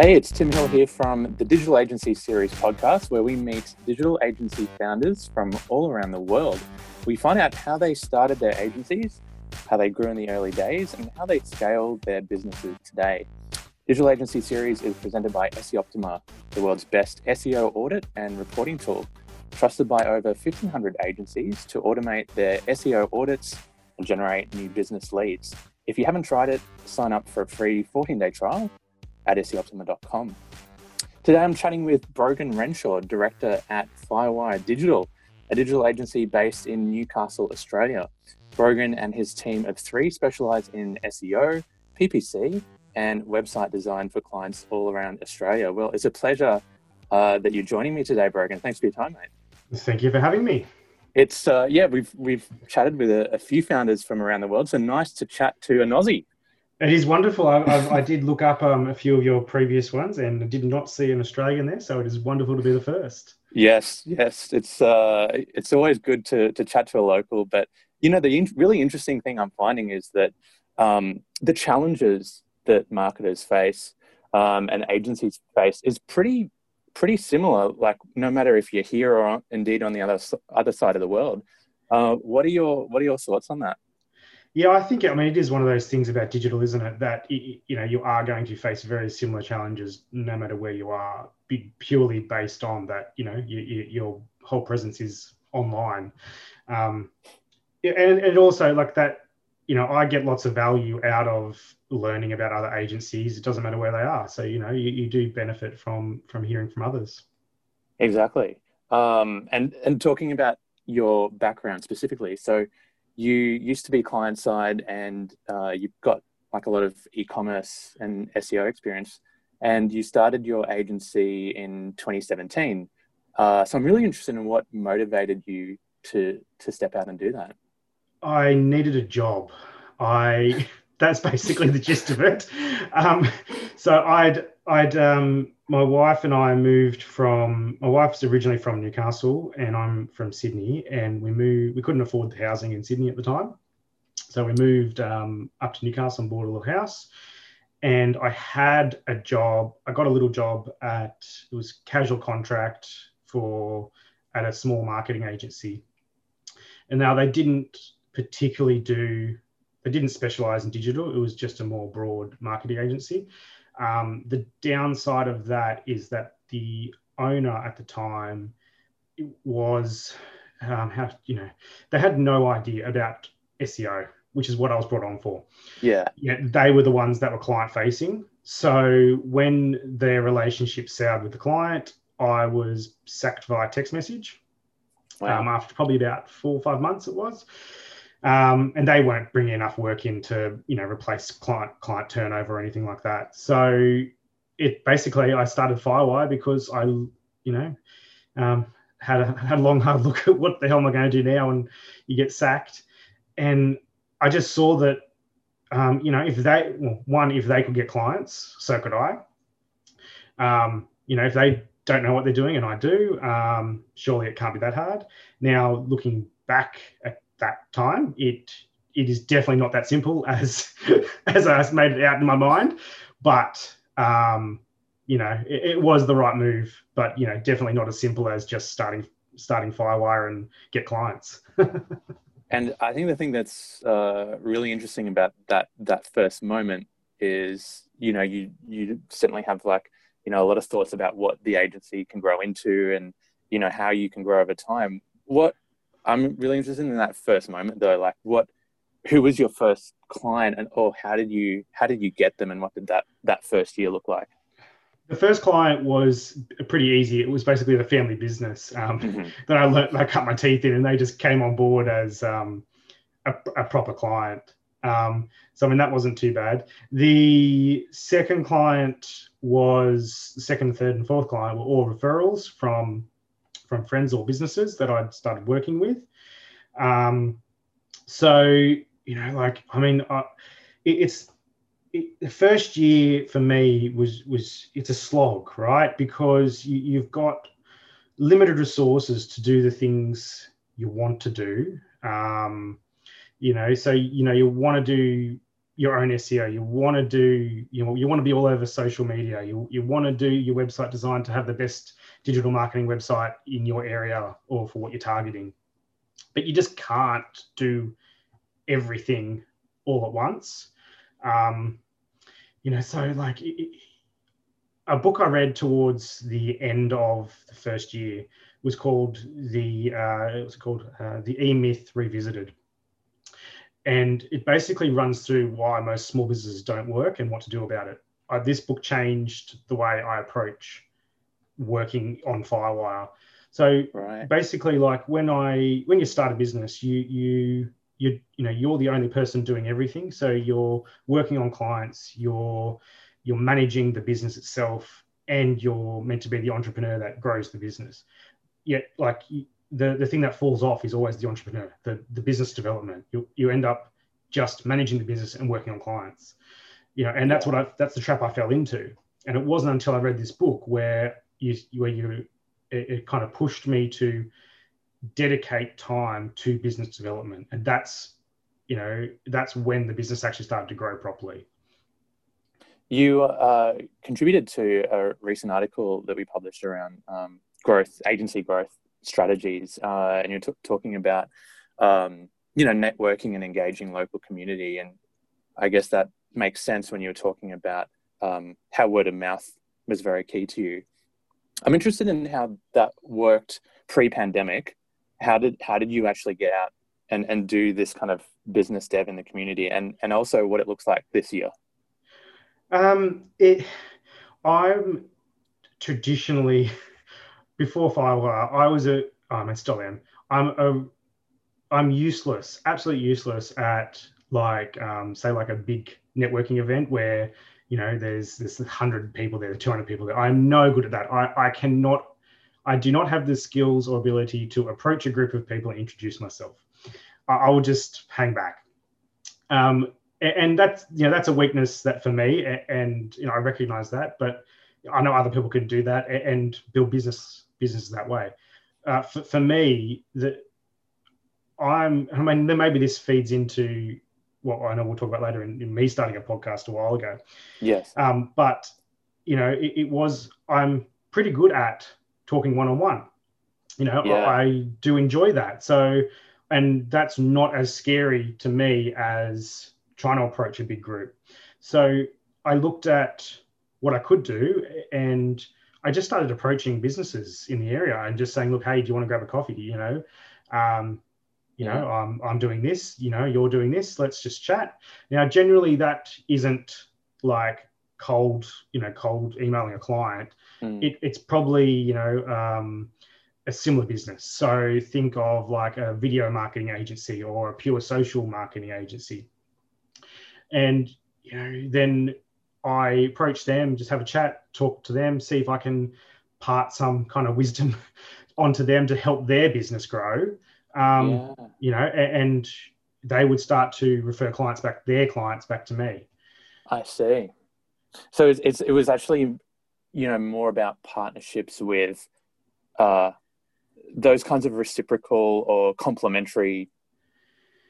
Hey, it's Tim Hill here from the Digital Agency Series podcast, where we meet digital agency founders from all around the world. We find out how they started their agencies, how they grew in the early days, and how they scaled their businesses today. Digital Agency Series is presented by SEOptimer, the world's best SEO audit and reporting tool, trusted by over 1,500 agencies to automate their SEO audits and generate new business leads. If you haven't tried it, sign up for a free 14 day trial at seoptimer.com. Today I'm chatting with Brogan Renshaw, director at Firewire Digital, a digital agency based in Newcastle, Australia. Brogan and his team of three specialize in SEO, PPC, and website design for clients all around Australia. Well, it's a pleasure uh, that you're joining me today, Brogan. Thanks for your time, mate. Thank you for having me. It's uh, yeah, we've we've chatted with a, a, few founders from around the world, so nice to chat to an Aussie. It is wonderful. I, I, I did look up um, a few of your previous ones and did not see an Australian there, so it is wonderful to be the first. Yes, yes, it's uh, it's always good to to chat to a local. But you know, the in- really interesting thing I'm finding is that um, the challenges that marketers face um, and agencies face is pretty pretty similar. Like no matter if you're here or indeed on the other other side of the world. Uh, what are your what are your thoughts on that? Yeah, I think I mean it is one of those things about digital, isn't it? That you know you are going to face very similar challenges no matter where you are, purely based on that. You know, you, you, your whole presence is online, um, and and also like that. You know, I get lots of value out of learning about other agencies. It doesn't matter where they are. So you know, you, you do benefit from from hearing from others. Exactly, um, and and talking about your background specifically. So you used to be client side and uh, you've got like a lot of e-commerce and SEO experience, and you started your agency in 2017. Uh, so I'm really interested in what motivated you to to step out and do that. I needed a job. I that's basically the gist of it. Um, so I'd I'd um, my wife and I moved from my wife's originally from Newcastle and I'm from Sydney and we moved we couldn't afford the housing in Sydney at the time. So we moved um, up to Newcastle and bought a little house. And I had a job, I got a little job at it was casual contract for at a small marketing agency. And now they didn't particularly do they didn't specialize in digital, it was just a more broad marketing agency. Um, the downside of that is that the owner at the time was um, how you know they had no idea about SEO, which is what I was brought on for. Yeah, yeah, they were the ones that were client facing. So when their relationship soured with the client, I was sacked via text message. Wow. Um, after probably about four or five months, it was um, and they weren't bringing enough work in to you know replace client client turnover or anything like that. So it basically I started Firewire because I you know um, had a had a long hard look at what the hell am I going to do now, and you get sacked, and I just saw that um, you know if they well, one if they could get clients, so could I. Um, you know if they don't know what they're doing and I do, um, surely it can't be that hard. Now looking back at that time. It it is definitely not that simple as as I made it out in my mind, but um, you know it, it, was the right move. But you know definitely not as simple as just starting starting Firewire and get clients. and I think the thing that's uh, really interesting about that that first moment is you know you you certainly have like you know a lot of thoughts about what the agency can grow into and you know how you can grow over time. What I'm really interested in that first moment though. Like, what, who was your first client, and or how did you how did you get them, and what did that that first year look like? The first client was pretty easy. It was basically the family business um, mm-hmm. that I learned, I cut my teeth in, and they just came on board as um, a, a, proper client. Um, so I mean that wasn't too bad. The second client was second, third, and fourth client were all referrals from from friends or businesses that I'd started working with. Um, so you know, like I mean, uh, it, it's it, the first year for me was was it's a slog, right? Because you, you've got limited resources to do the things you want to do. Um, you know, so you know you want to do your own SEO. You want to do you know you want to be all over social media. You you want to do your website design to have the best digital marketing website in your area or for what you're targeting. But you just can't do everything all at once. Um, you know, so like it, a book I read towards the end of the first year was called the uh, it was called uh, the E Myth Revisited, and it basically runs through why most small businesses don't work and what to do about it. Uh, this book changed the way I approach working on Firewire. So right. basically, like when I when you start a business, you you you you know you're the only person doing everything. So you're working on clients, you're you're managing the business itself, and you're meant to be the entrepreneur that grows the business. Yet, like the the thing that falls off is always the entrepreneur, the the business development. You you end up just managing the business and working on clients. You know, and that's what I that's the trap I fell into. And it wasn't until I read this book where you where you it, it kind of pushed me to dedicate time to business development, and that's you know that's when the business actually started to grow properly. You uh, contributed to a recent article that we published around um, growth, agency growth strategies, uh, and you're t- talking about um, you know networking and engaging local community, and I guess that makes sense when you're talking about um, how word of mouth was very key to you. I'm interested in how that worked pre-pandemic. How did how did you actually get out and and do this kind of business dev in the community, and and also what it looks like this year? Um, it, I'm traditionally before Firewire, I was a um, I still am. I'm a I'm useless, absolutely useless at like um, say like a big networking event where you know there's there's 100 people there 200 people there. I'm no good at that. I i cannot i do not have the skills or ability to approach a group of people and introduce myself. I, I will just hang back. Um, and that's you know that's a weakness that for me and you know i recognize that but i know other people can do that and build business business that way uh, for, for me that i'm i mean then maybe this feeds into what I know we'll talk about later in, in me starting a podcast a while ago. Yes. Um, but you know, it, it, was I'm pretty good at talking one on one. You know, yeah. I do enjoy that. So, and that's not as scary to me as trying to approach a big group. So I looked at what I could do and I just started approaching businesses in the area and just saying, look, hey, do you want to grab a coffee? You know, um, you know i'm i'm doing this you know you're doing this let's just chat. Now generally that isn't like cold you know cold emailing a client. Mm. it, it's probably you know um, a similar business. So think of like a video marketing agency or a pure social marketing agency. And you know then i approach them just have a chat talk to them see if i can part some kind of wisdom onto them to help their business grow um, yeah. you know, and, they would start to refer clients back, their clients back to me. I see. So it's, it's it was actually, you know, more about partnerships with uh, those kinds of reciprocal or complementary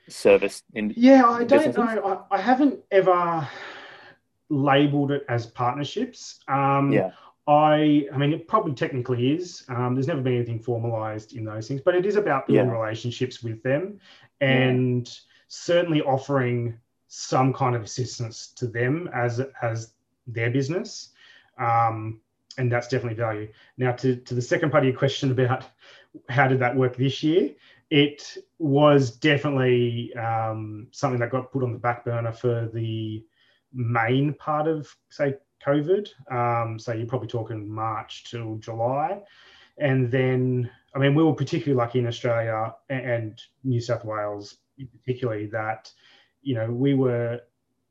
service in yeah i don't businesses? know I, I, haven't ever labeled it as partnerships um yeah I, I mean, it probably technically is. Um, there's never been anything formalized in those things, but it is about building yeah. relationships with them and yeah. certainly offering some kind of assistance to them as as their business. Um, and that's definitely value. Now, to, to the second part of your question about how did that work this year, it was definitely um, something that got put on the back burner for the main part of, say, COVID. Um, so you're probably talking March till July. And then, I mean, we were particularly lucky in Australia and New South Wales, particularly, that, you know, we were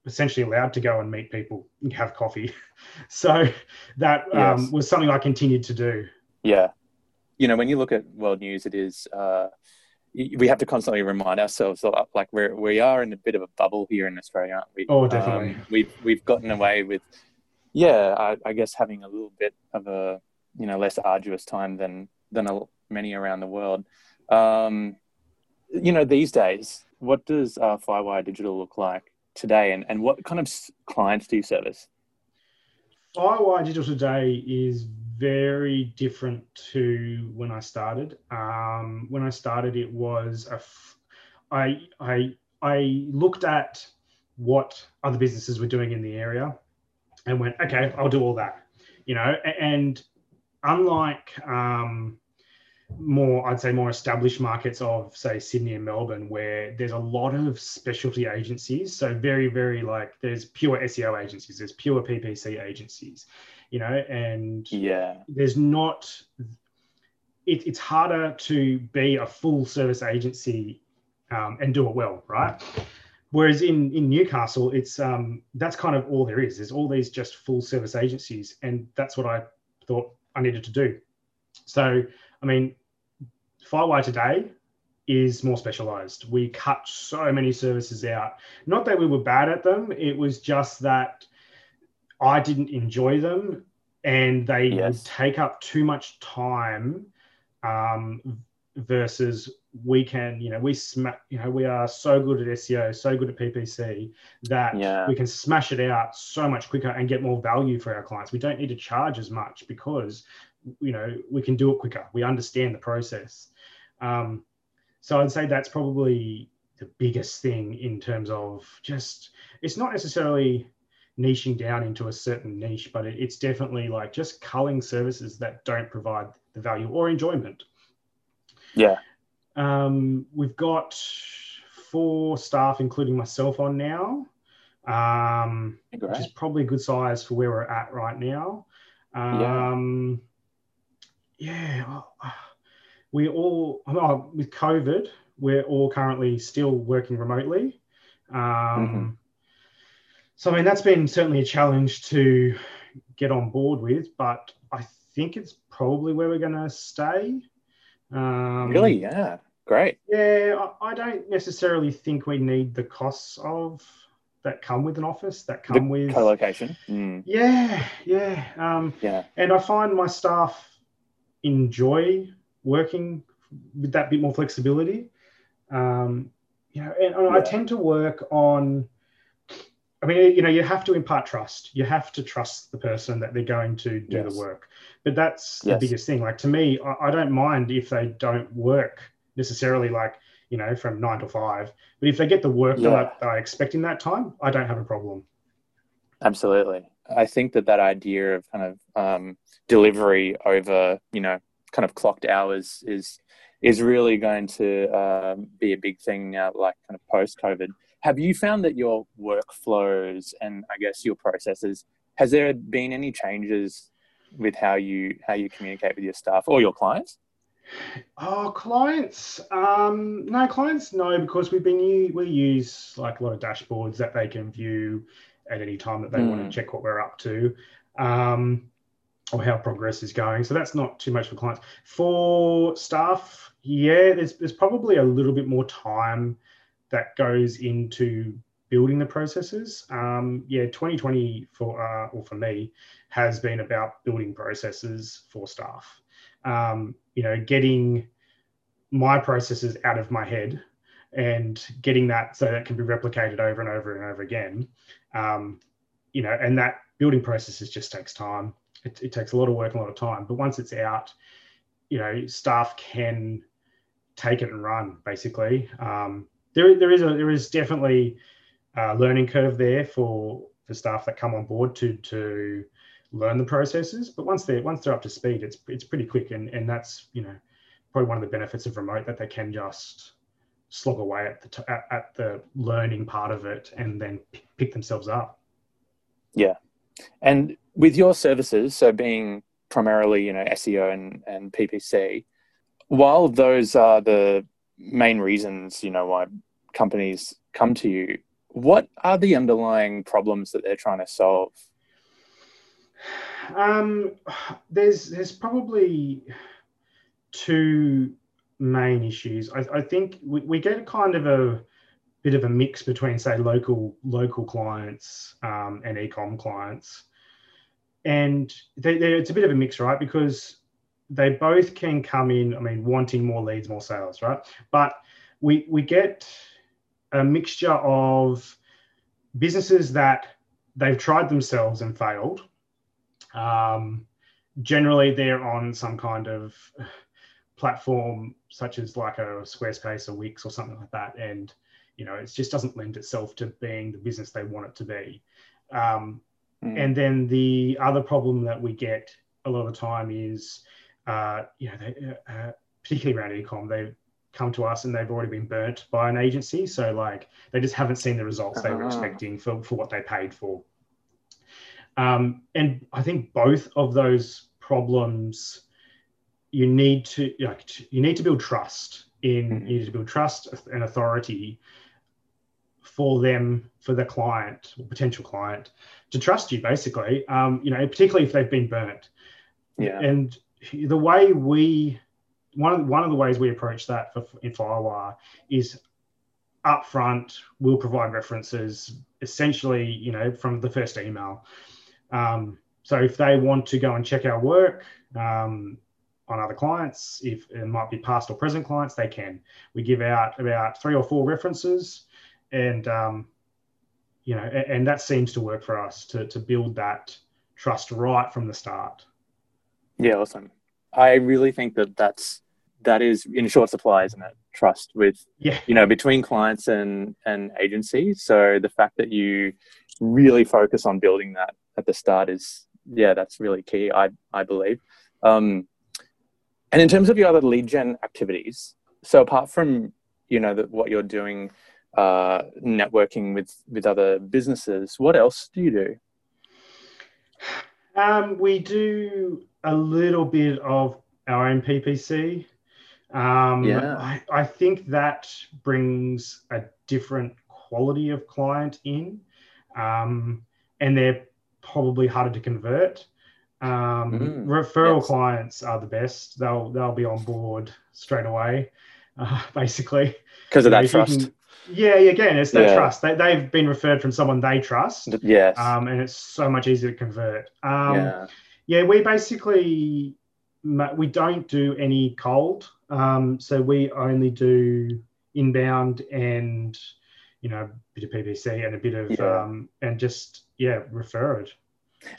essentially allowed to go and meet people and have coffee. so that um, yes. was something I continued to do. Yeah. You know, when you look at world news, it is. Uh, we have to constantly remind ourselves that like we're we are in a bit of a bubble here in Australia, aren't we? Oh, definitely. Um, we've we've gotten away with yeah, I, I, guess having a little bit of a you know less arduous time than than a, many around the world. Um, you know, these days, what does uh, Firewire Digital look like today, and, and what kind of clients do you service? Firewire Digital today is very different to when I started. Um, when I started, it was a f- I, I, I looked at what other businesses were doing in the area and went, okay, I'll do all that, you know. And unlike um, more, I'd say, more established markets of, say, Sydney and Melbourne, where there's a lot of specialty agencies. So very, very like there's pure SEO agencies, there's pure PPC agencies, you know, and yeah, there's not. It, it's harder to be a full service agency um, and do it well, right? Whereas in in Newcastle, it's um, that's kind of all there is. There's all these just full service agencies, and that's what I thought I needed to do. So, I mean, Firewire today is more specialized. We cut so many services out. Not that we were bad at them, it was just that I didn't enjoy them and they yes. take up too much time um, versus we can, you know, we sm- you know, we are so good at SEO, so good at PPC that yeah. we can smash it out so much quicker and get more value for our clients. We don't need to charge as much because, you know, we can do it quicker. We understand the process. Um, so I'd say that's probably the biggest thing in terms of just, it's not necessarily niching down into a certain niche, but it, it's definitely like just culling services that don't provide the value or enjoyment. Yeah. Um, we've got four staff, including myself, on now, um, which is probably a good size for where we're at right now. Um, yeah. yeah. We all, oh, with COVID, we're all currently still working remotely. Um, mm-hmm. So, I mean, that's been certainly a challenge to get on board with, but I think it's probably where we're going to stay. Um, really? Yeah. Great. Yeah, I don't necessarily think we need the costs of that come with an office that come the with co-location. Mm. Yeah, yeah, um, yeah. And I find my staff enjoy working with that bit more flexibility. Um, you know, and, and yeah. I tend to work on. I mean, you know, you have to impart trust. You have to trust the person that they're going to do yes. the work. But that's yes. the biggest thing. Like to me, I, I don't mind if they don't work necessarily like you know from nine to five but if they get the work yeah. that, I, expect in that time i don't have a problem absolutely i think that that idea of kind of um, delivery over you know kind of clocked hours is is really going to um, be a big thing now like kind of post covid have you found that your workflows and i guess your processes has there been any changes with how you how you communicate with your staff or your clients Oh, clients. Um, no, clients no, because we've been we use like a lot of dashboards that they can view at any time that they mm. want to hmm. check what we're up to, um, or how progress is going. So that's not too much for clients. For staff, yeah, there's there's probably a little bit more time that goes into building the processes. Um, yeah, 2020 for uh, or for me has been about building processes for staff um, you know, getting my processes out of my head and getting that so that can be replicated over and over and over again. Um, you know, and that building processes just takes time. It, it, takes a lot of work, and a lot of time. But once it's out, you know, staff can take it and run. Basically, um, there there is a there is definitely a learning curve there for for staff that come on board to to learn the processes. But once they're once they're up to speed, it's it's pretty quick, and and that's you know probably one of the benefits of remote that they can just slog away at the t- at, at the learning part of it and then p- pick themselves up. Yeah, and with your services, so being primarily you know SEO and and PPC, while those are the main reasons you know why companies come to you what are the underlying problems that they're trying to solve um, there's there's probably two main issues. I, I think we, we get kind of a bit of a mix between say local local clients um, and ecom clients, and they, it's a bit of a mix, right? Because they both can come in. I mean, wanting more leads, more sales, right? But we we get a mixture of businesses that they've tried themselves and failed. Um, generally, they're on some kind of platform such as like a Squarespace or Wix or something like that, and you know it just doesn't lend itself to being the business they want it to be. Um, mm. And then the other problem that we get a lot of the time is, uh, you know, they, uh, particularly around ecom, they come to us and they've already been burnt by an agency. So like they just haven't seen the results they were uh-huh. expecting for, for what they paid for. Um, and I think both of those problems, you need to like you need to build trust in mm-hmm. you need to build trust and authority for them for the client or potential client to trust you basically um, you know particularly if they've been burnt yeah and the way we one of one of the ways we approach that for, in Firewire is upfront. We'll provide references, essentially, you know, from the first email. Um, so if they want to go and check our work um, on other clients, if it might be past or present clients, they can. We give out about three or four references, and um, you know, and, and that seems to work for us to to build that trust right from the start. Yeah, awesome. I really think that that's that is in short supply, isn't it? Trust with yeah. you know between clients and and agencies. So the fact that you really focus on building that at the start is yeah, that's really key. I I believe. Um, and in terms of your other lead gen activities, so apart from you know the, what you're doing, uh, networking with with other businesses, what else do you do? Um, we do a little bit of our own PPC. Um, yeah. I, I think that brings a different quality of client in, um, and they're probably harder to convert. Um, mm, referral yes. clients are the best. They'll they'll be on board straight away, uh, basically because of you that know, trust. Can, yeah, again, it's that yeah. trust. They, they've been referred from someone they trust. Yes. Um, and it's so much easier to convert. Um, yeah. yeah, we basically we don't do any cold. Um, so we only do inbound and you know a bit of PPC and a bit of yeah. um, and just yeah refer it.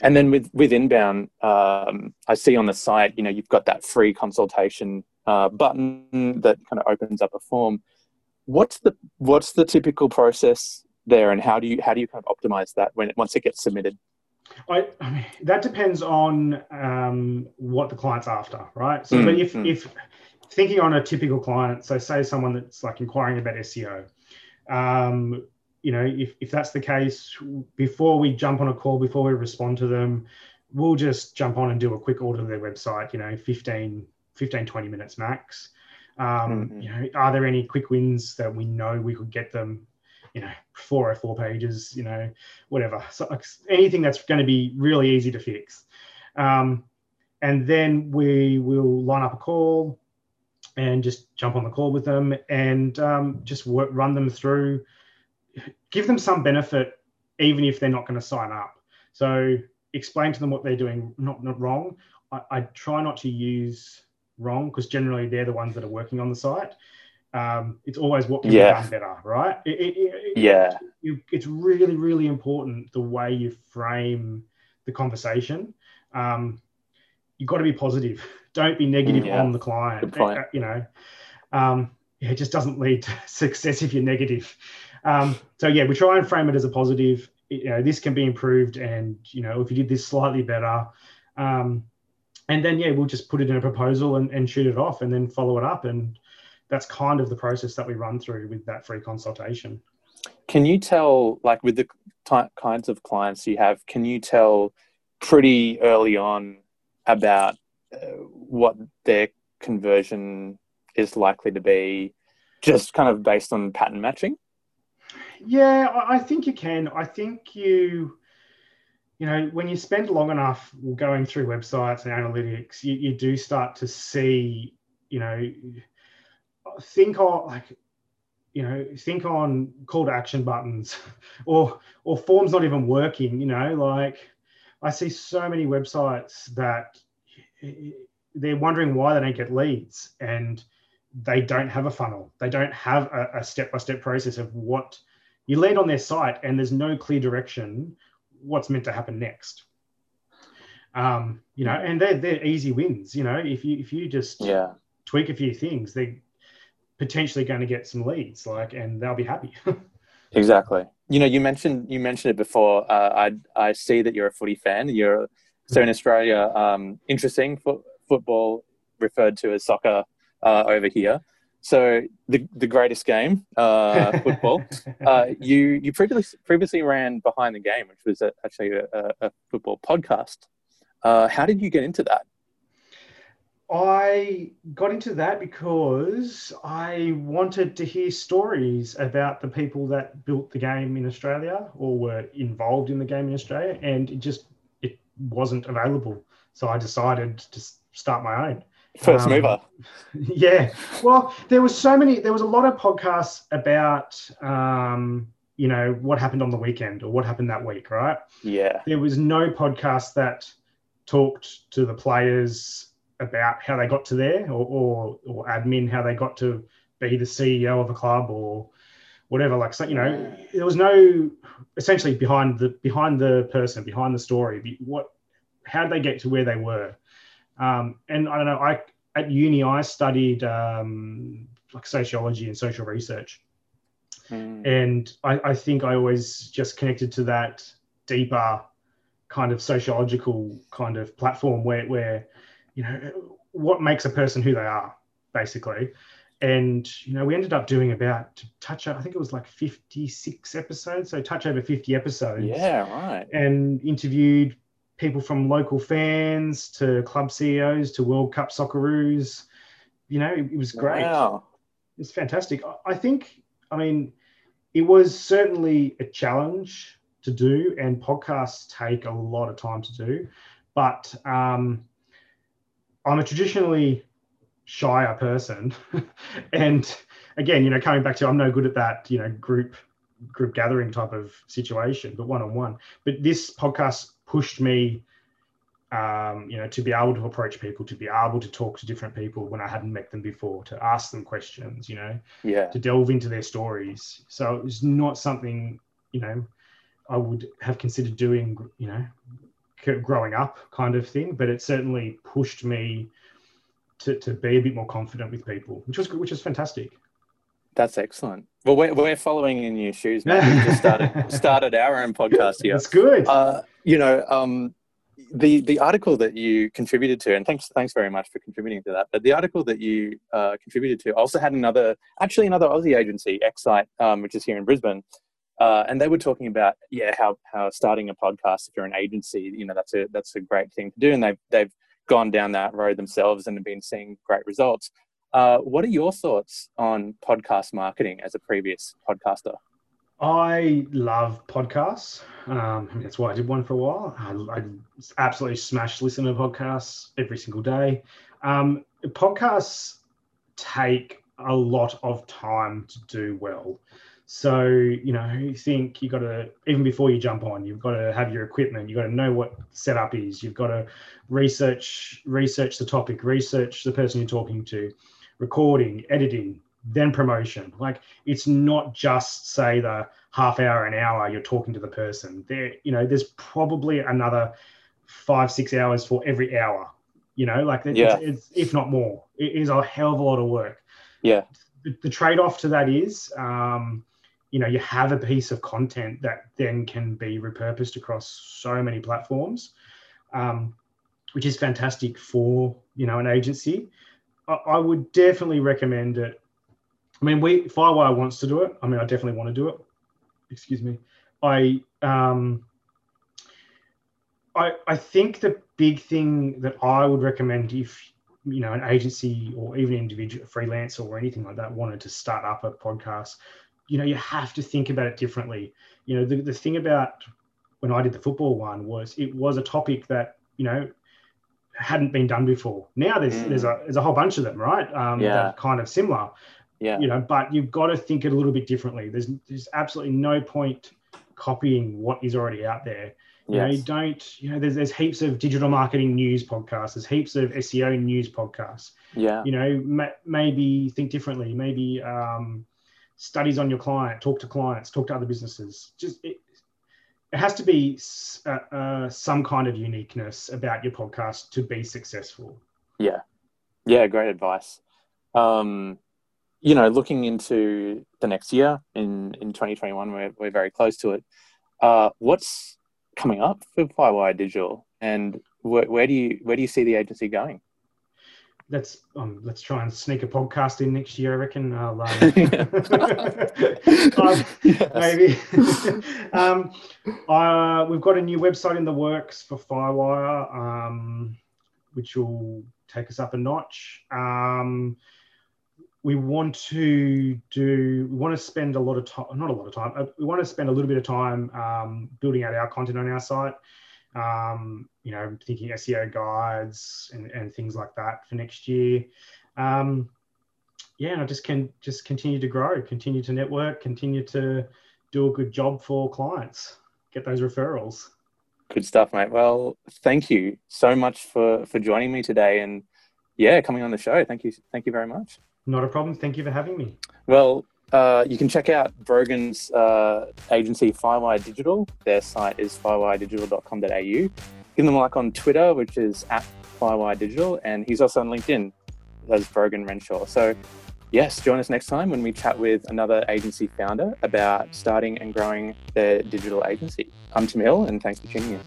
And then with with inbound, um, I see on the site, you know, you've got that free consultation uh, button that kind of opens up a form. What's the what's the typical process there, and how do you how do you kind of optimize that when once it gets submitted? I, I mean, that depends on um, what the client's after, right? So, mm, but if, mm. if thinking on a typical client, so say someone that's like inquiring about SEO, um, you know, if, if that's the case, before we jump on a call, before we respond to them, we'll just jump on and do a quick audit of their website, you know, 15, 15 20 minutes max. Um, mm-hmm. You know, are there any quick wins that we know we could get them you know, four or four pages, you know, whatever. So anything that's going to be really easy to fix. Um, and then we will line up a call and just jump on the call with them and um, just work, run them through, give them some benefit, even if they're not going to sign up. So explain to them what they're doing not, not wrong. I, I try not to use wrong because generally they're the ones that are working on the site um, it's always what can yeah. be done better, right? It, it, it, yeah, it's really, really important the way you frame the conversation. Um, you've got to be positive. Don't be negative yeah. on the client. Uh, you know, um, it just doesn't lead to success if you're negative. Um, so yeah, we try and frame it as a positive. You know, this can be improved, and you know, if you did this slightly better. Um, and then yeah, we'll just put it in a proposal and, and shoot it off, and then follow it up and that's kind of the process that we run through with that free consultation. Can you tell, like with the kinds of clients you have, can you tell pretty early on about uh, what their conversion is likely to be, just kind of based on pattern matching? Yeah, I think you can. I think you, you know, when you spend long enough going through websites and analytics, you, you do start to see, you know, think on like you know think on call to action buttons or or forms not even working you know like i see so many websites that they're wondering why they don't get leads and they don't have a funnel they don't have a, a step-by-step process of what you land on their site and there's no clear direction what's meant to happen next. Um, you know, and they're they're easy wins. You know, if you if you just yeah tweak a few things, they're potentially going to get some leads, like, and they'll be happy. exactly. You know, you mentioned you mentioned it before. Uh, I I see that you're a footy fan. You're so in Australia, um, interesting fo- football referred to as soccer uh, over here. So the the greatest game, uh, football. uh, you you previously previously ran behind the game, which was a, actually a, a, football podcast. Uh, how did you get into that? I got into that because I wanted to hear stories about the people that built the game in Australia or were involved in the game in Australia, and it just it wasn't available. So I decided to start my own. First um, mover. Yeah. Well, there was so many. There was a lot of podcasts about, um, you know, what happened on the weekend or what happened that week, right? Yeah. There was no podcast that talked to the players about how they got to there or, or, or admin how they got to be the CEO of a club or whatever like so you know there was no essentially behind the behind the person behind the story what how did they get to where they were um, and i don't know i at uni i studied um, like sociology and social research mm. and I, I think i always just connected to that deeper kind of sociological kind of platform where where you know, what makes a person who they are, basically. And, you know, we ended up doing about to touch, I think it was like 56 episodes. So touch over 50 episodes. Yeah, right. And interviewed people from local fans to club CEOs to World Cup Socceroos. You know, it, it was great. Wow. It's fantastic. I think, I mean, it was certainly a challenge to do, and podcasts take a lot of time to do. But um, I'm a traditionally shyer person, and again, you know, coming back to I'm no good at that, you know, group group gathering type of situation, but one on one. But this podcast pushed me, um, you know, to be able to approach people, to be able to talk to different people when I hadn't met them before, to ask them questions, you know, yeah, to delve into their stories. So it's not something, you know, I would have considered doing, you know, growing up kind of thing, but it certainly pushed me to, to be a bit more confident with people, which was which is fantastic. That's excellent. Well, we're, we're following in your shoes, man. We just started started our own podcast here. That's good. Uh, you know, um, the the article that you contributed to, and thanks thanks very much for contributing to that. But the article that you uh, contributed to also had another, actually another Aussie agency, Excite, um, which is here in Brisbane, uh, and they were talking about yeah how how starting a podcast if you're an agency you know that's a that's a great thing to do and they've they've gone down that road themselves and have been seeing great results. Uh, what are your thoughts on podcast marketing as a previous podcaster? I love podcasts. Um, that's why I did one for a while. I, I absolutely smash listening to podcasts every single day. Um, podcasts take a lot of time to do well. So, you know, you think you've got to, even before you jump on, you've got to have your equipment, you've got to know what setup is, you've got to research, research the topic, research the person you're talking to, recording, editing, then promotion. Like it's not just say the half hour, an hour you're talking to the person. There, you know, there's probably another five, six hours for every hour. You know, like yeah. it's, it's, if not more. It is a hell of a lot of work. Yeah. The, the trade-off to that is um, you know you have a piece of content that then can be repurposed across so many platforms um, which is fantastic for you know an agency. I, I, would definitely recommend it. I mean we firewire wants to do it. I mean i definitely want to do it. Excuse me. I um I, I think the big thing that I would recommend if you know an agency or even individual freelancer or anything like that wanted to start up a podcast you know, you have to think about it differently. You know, the, the thing about when I did the football one was it was a topic that, you know, hadn't been done before. Now there's mm. there's a there's a whole bunch of them, right? Um, yeah. kind of similar. Yeah. You know, but you've got to think it a little bit differently. There's there's absolutely no point copying what is already out there. You yes. know, you don't, you know, there's there's heaps of digital marketing news podcasts, there's heaps of SEO news podcasts. Yeah. You know, ma- maybe think differently. Maybe um, studies on your client, talk to clients, talk to other businesses. Just it, it has to be uh, uh, some kind of uniqueness about your podcast to be successful. Yeah, yeah, great advice. Um, you know, looking into the next year in in 2021, we're we're very close to it. Uh, what's coming up for Firewire Digital, and where, where do you where do you see the agency going? Let's um, let's try and sneak a podcast in next year. I reckon. I'll, um, um, maybe. um, uh, we've got a new website in the works for Firewire, um, which will take us up a notch. Um, we want to do. We want to spend a lot of time. Not a lot of time. Uh, we want to spend a little bit of time um, building out our content on our site um, you know, thinking SEO guides and, and things like that for next year. Um, yeah, and I just can just continue to grow, continue to network, continue to do a good job for clients, get those referrals. Good stuff, mate. Well, thank you so much for for joining me today, and yeah, coming on the show. Thank you, thank you very much. Not a problem. Thank you for having me. Well, uh, you can check out Brogan's uh, agency, Firewire Digital. Their site is firewiredigital.com.au. Give them a like on Twitter, which is at Firewire Digital, and he's also on LinkedIn as Brogan Renshaw. So, yes, join us next time when we chat with another agency founder about starting and growing their digital agency. I'm Tim Hill, and thanks for tuning in.